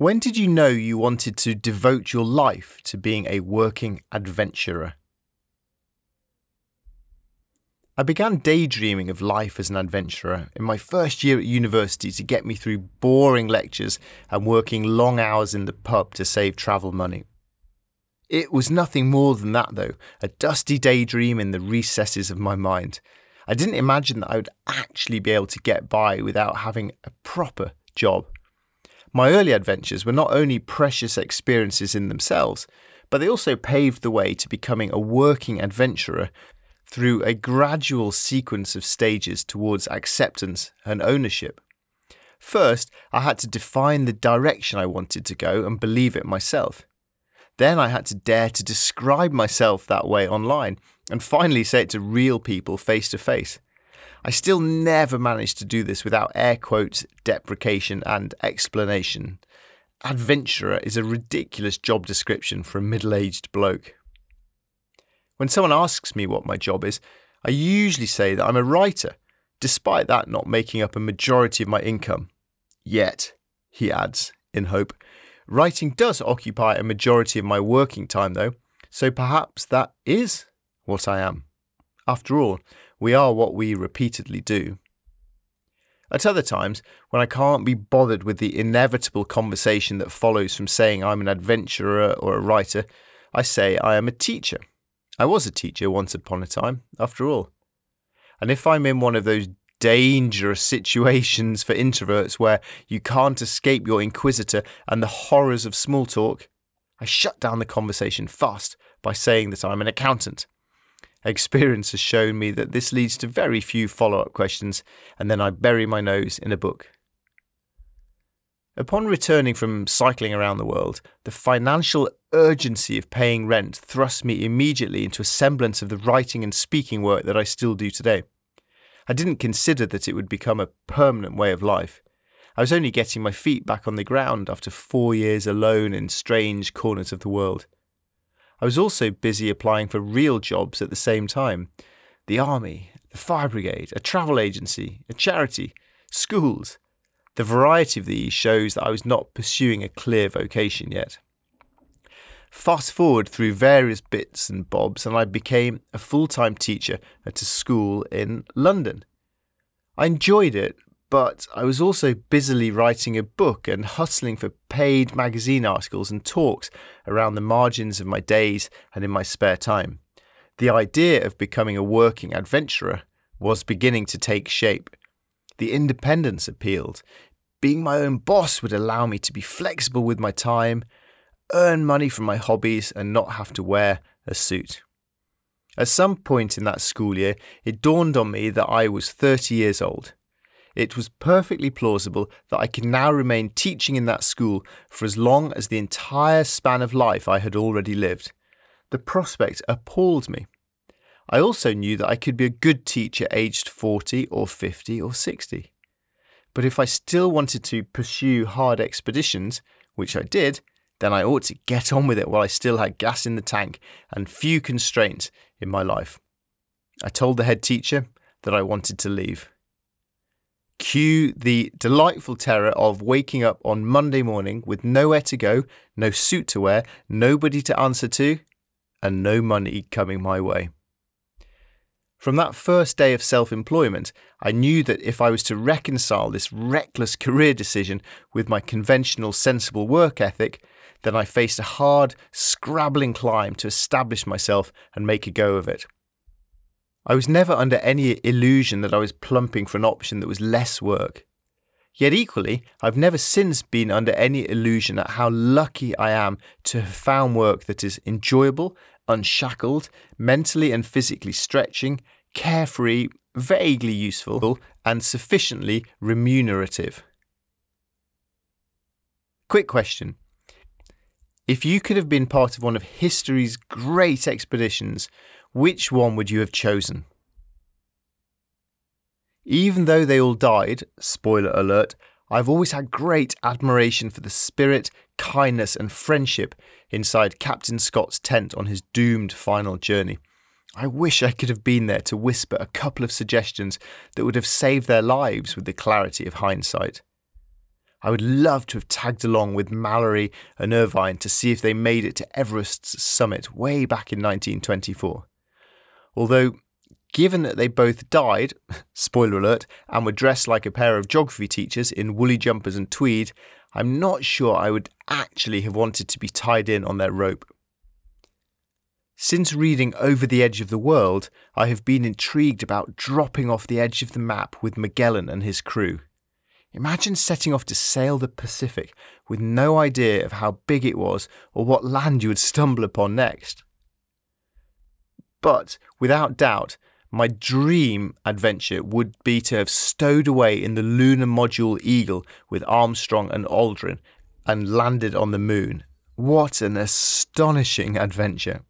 When did you know you wanted to devote your life to being a working adventurer? I began daydreaming of life as an adventurer in my first year at university to get me through boring lectures and working long hours in the pub to save travel money. It was nothing more than that, though, a dusty daydream in the recesses of my mind. I didn't imagine that I would actually be able to get by without having a proper job. My early adventures were not only precious experiences in themselves, but they also paved the way to becoming a working adventurer through a gradual sequence of stages towards acceptance and ownership. First, I had to define the direction I wanted to go and believe it myself. Then I had to dare to describe myself that way online, and finally say it to real people face to face. I still never managed to do this without air quotes, deprecation, and explanation. Adventurer is a ridiculous job description for a middle aged bloke. When someone asks me what my job is, I usually say that I'm a writer, despite that not making up a majority of my income. Yet, he adds, in hope, writing does occupy a majority of my working time, though, so perhaps that is what I am. After all, we are what we repeatedly do. At other times, when I can't be bothered with the inevitable conversation that follows from saying I'm an adventurer or a writer, I say I am a teacher. I was a teacher once upon a time, after all. And if I'm in one of those dangerous situations for introverts where you can't escape your inquisitor and the horrors of small talk, I shut down the conversation fast by saying that I'm an accountant Experience has shown me that this leads to very few follow up questions, and then I bury my nose in a book. Upon returning from cycling around the world, the financial urgency of paying rent thrust me immediately into a semblance of the writing and speaking work that I still do today. I didn't consider that it would become a permanent way of life. I was only getting my feet back on the ground after four years alone in strange corners of the world. I was also busy applying for real jobs at the same time the army, the fire brigade, a travel agency, a charity, schools. The variety of these shows that I was not pursuing a clear vocation yet. Fast forward through various bits and bobs, and I became a full time teacher at a school in London. I enjoyed it, but I was also busily writing a book and hustling for paid magazine articles and talks around the margins of my days and in my spare time. The idea of becoming a working adventurer was beginning to take shape. The independence appealed. Being my own boss would allow me to be flexible with my time, earn money from my hobbies, and not have to wear a suit. At some point in that school year, it dawned on me that I was 30 years old it was perfectly plausible that I could now remain teaching in that school for as long as the entire span of life I had already lived. The prospect appalled me. I also knew that I could be a good teacher aged 40 or 50 or 60. But if I still wanted to pursue hard expeditions, which I did, then I ought to get on with it while I still had gas in the tank and few constraints in my life. I told the head teacher that I wanted to leave. Cue the delightful terror of waking up on Monday morning with nowhere to go, no suit to wear, nobody to answer to, and no money coming my way. From that first day of self employment, I knew that if I was to reconcile this reckless career decision with my conventional sensible work ethic, then I faced a hard, scrabbling climb to establish myself and make a go of it. I was never under any illusion that I was plumping for an option that was less work. Yet equally, I've never since been under any illusion at how lucky I am to have found work that is enjoyable, unshackled, mentally and physically stretching, carefree, vaguely useful, and sufficiently remunerative. Quick question. If you could have been part of one of history's great expeditions, which one would you have chosen? Even though they all died, spoiler alert, I've always had great admiration for the spirit, kindness, and friendship inside Captain Scott's tent on his doomed final journey. I wish I could have been there to whisper a couple of suggestions that would have saved their lives with the clarity of hindsight. I would love to have tagged along with Mallory and Irvine to see if they made it to Everest's summit way back in 1924. Although, given that they both died, spoiler alert, and were dressed like a pair of geography teachers in woolly jumpers and tweed, I'm not sure I would actually have wanted to be tied in on their rope. Since reading Over the Edge of the World, I have been intrigued about dropping off the edge of the map with Magellan and his crew. Imagine setting off to sail the Pacific with no idea of how big it was or what land you would stumble upon next. But without doubt, my dream adventure would be to have stowed away in the lunar module Eagle with Armstrong and Aldrin and landed on the moon. What an astonishing adventure!